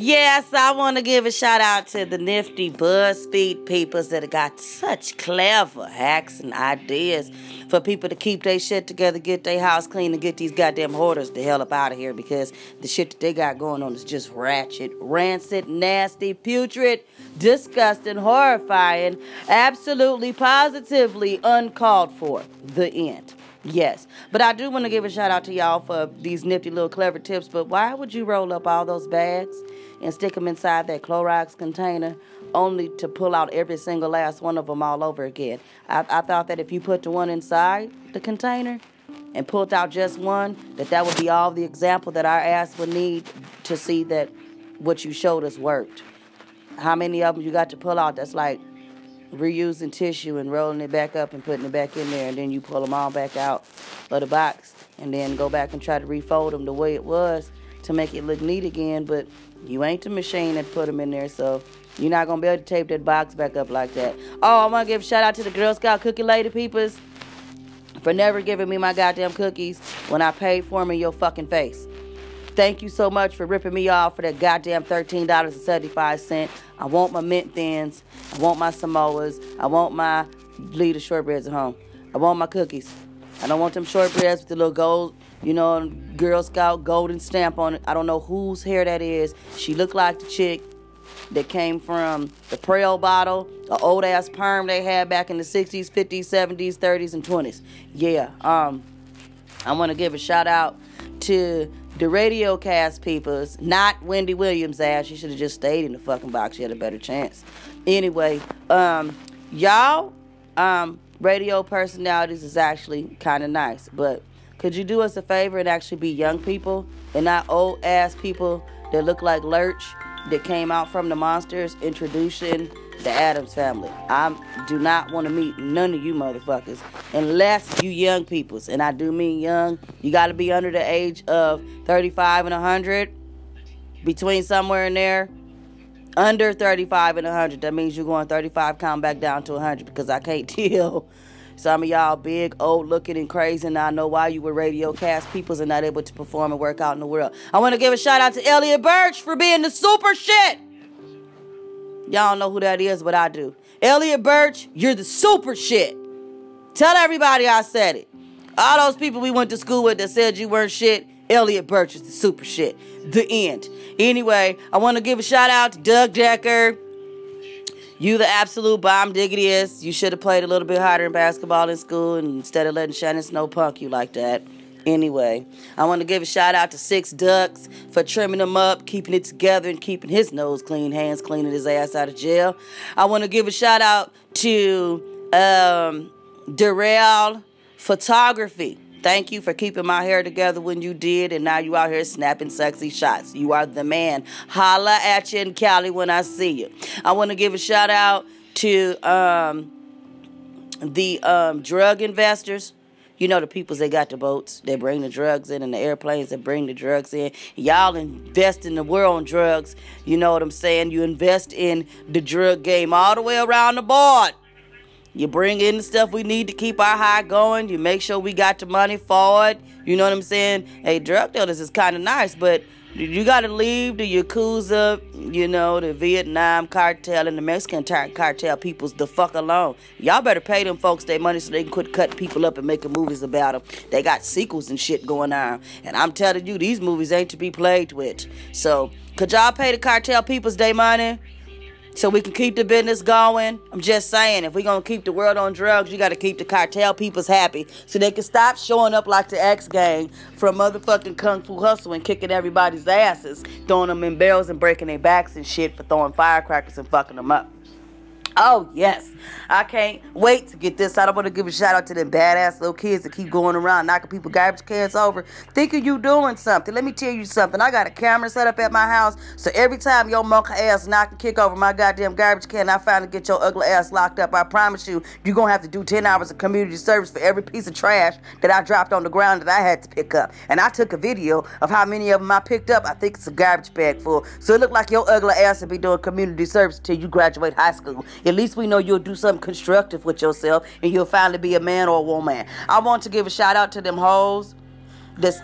Yes, I want to give a shout out to the nifty BuzzFeed peoples that have got such clever hacks and ideas for people to keep their shit together, get their house clean, and get these goddamn hoarders the hell up out of here because the shit that they got going on is just ratchet, rancid, nasty, putrid, disgusting, horrifying, absolutely, positively uncalled for. The end. Yes. But I do want to give a shout out to y'all for these nifty little clever tips. But why would you roll up all those bags and stick them inside that Clorox container only to pull out every single last one of them all over again? I, I thought that if you put the one inside the container and pulled out just one, that that would be all the example that our ass would need to see that what you showed us worked. How many of them you got to pull out? That's like reusing tissue and rolling it back up and putting it back in there, and then you pull them all back out of the box, and then go back and try to refold them the way it was to make it look neat again. But you ain't the machine that put them in there, so you're not gonna be able to tape that box back up like that. Oh, I wanna give a shout out to the Girl Scout cookie lady peepers for never giving me my goddamn cookies when I paid for them in your fucking face. Thank you so much for ripping me off for that goddamn $13.75. I want my mint thins. I want my Samoas. I want my leave the shortbreads at home. I want my cookies. I don't want them shortbreads with the little gold, you know, Girl Scout golden stamp on it. I don't know whose hair that is. She looked like the chick that came from the Prell bottle, the old ass perm they had back in the 60s, 50s, 70s, 30s, and 20s. Yeah, um, I want to give a shout out to the radio cast peoples, not Wendy Williams' ass. She should have just stayed in the fucking box. She had a better chance. Anyway, um, y'all, um, radio personalities is actually kind of nice, but could you do us a favor and actually be young people and not old ass people that look like Lurch that came out from the monsters introducing the Addams family. I do not want to meet none of you motherfuckers unless you young peoples, and I do mean young. You got to be under the age of 35 and 100, between somewhere in there. Under 35 and 100, that means you're going 35, count back down to 100 because I can't deal. Some of y'all big, old looking, and crazy, and I know why you were radio cast peoples and not able to perform and work out in the world. I want to give a shout out to Elliot Birch for being the super shit. Y'all know who that is, but I do. Elliot Birch, you're the super shit. Tell everybody I said it. All those people we went to school with that said you weren't shit, Elliot Birch is the super shit. The end. Anyway, I want to give a shout out to Doug Decker. You the absolute bomb diggity You should have played a little bit harder in basketball in school and instead of letting Shannon Snow punk you like that. Anyway, I want to give a shout out to Six Ducks for trimming him up, keeping it together, and keeping his nose clean, hands cleaning his ass out of jail. I want to give a shout out to um, Darrell Photography. Thank you for keeping my hair together when you did, and now you out here snapping sexy shots. You are the man. Holla at you in Cali when I see you. I want to give a shout out to um, the um, drug investors you know, the peoples that got the boats, they bring the drugs in, and the airplanes that bring the drugs in. Y'all invest in the world on drugs. You know what I'm saying? You invest in the drug game all the way around the board. You bring in the stuff we need to keep our high going. You make sure we got the money forward. You know what I'm saying? Hey, drug dealers is kind of nice, but you got to leave the Yakuza, you know, the Vietnam cartel and the Mexican cartel peoples the fuck alone. Y'all better pay them folks their money so they can quit cutting people up and making movies about them. They got sequels and shit going on. And I'm telling you, these movies ain't to be played with. So, could y'all pay the cartel peoples their money? So we can keep the business going. I'm just saying, if we're gonna keep the world on drugs, you gotta keep the cartel peoples happy so they can stop showing up like the Axe gang from motherfucking Kung Fu Hustle and kicking everybody's asses, throwing them in barrels and breaking their backs and shit for throwing firecrackers and fucking them up. Oh, yes. I can't wait to get this out. I want to give a shout out to them badass little kids that keep going around knocking people garbage cans over, thinking you doing something. Let me tell you something. I got a camera set up at my house, so every time your monkey ass knock and kick over my goddamn garbage can, I finally get your ugly ass locked up. I promise you, you're going to have to do 10 hours of community service for every piece of trash that I dropped on the ground that I had to pick up. And I took a video of how many of them I picked up. I think it's a garbage bag full. So it looked like your ugly ass would be doing community service until you graduate high school. At least we know you'll do something constructive with yourself and you'll finally be a man or a woman. I want to give a shout out to them hoes that's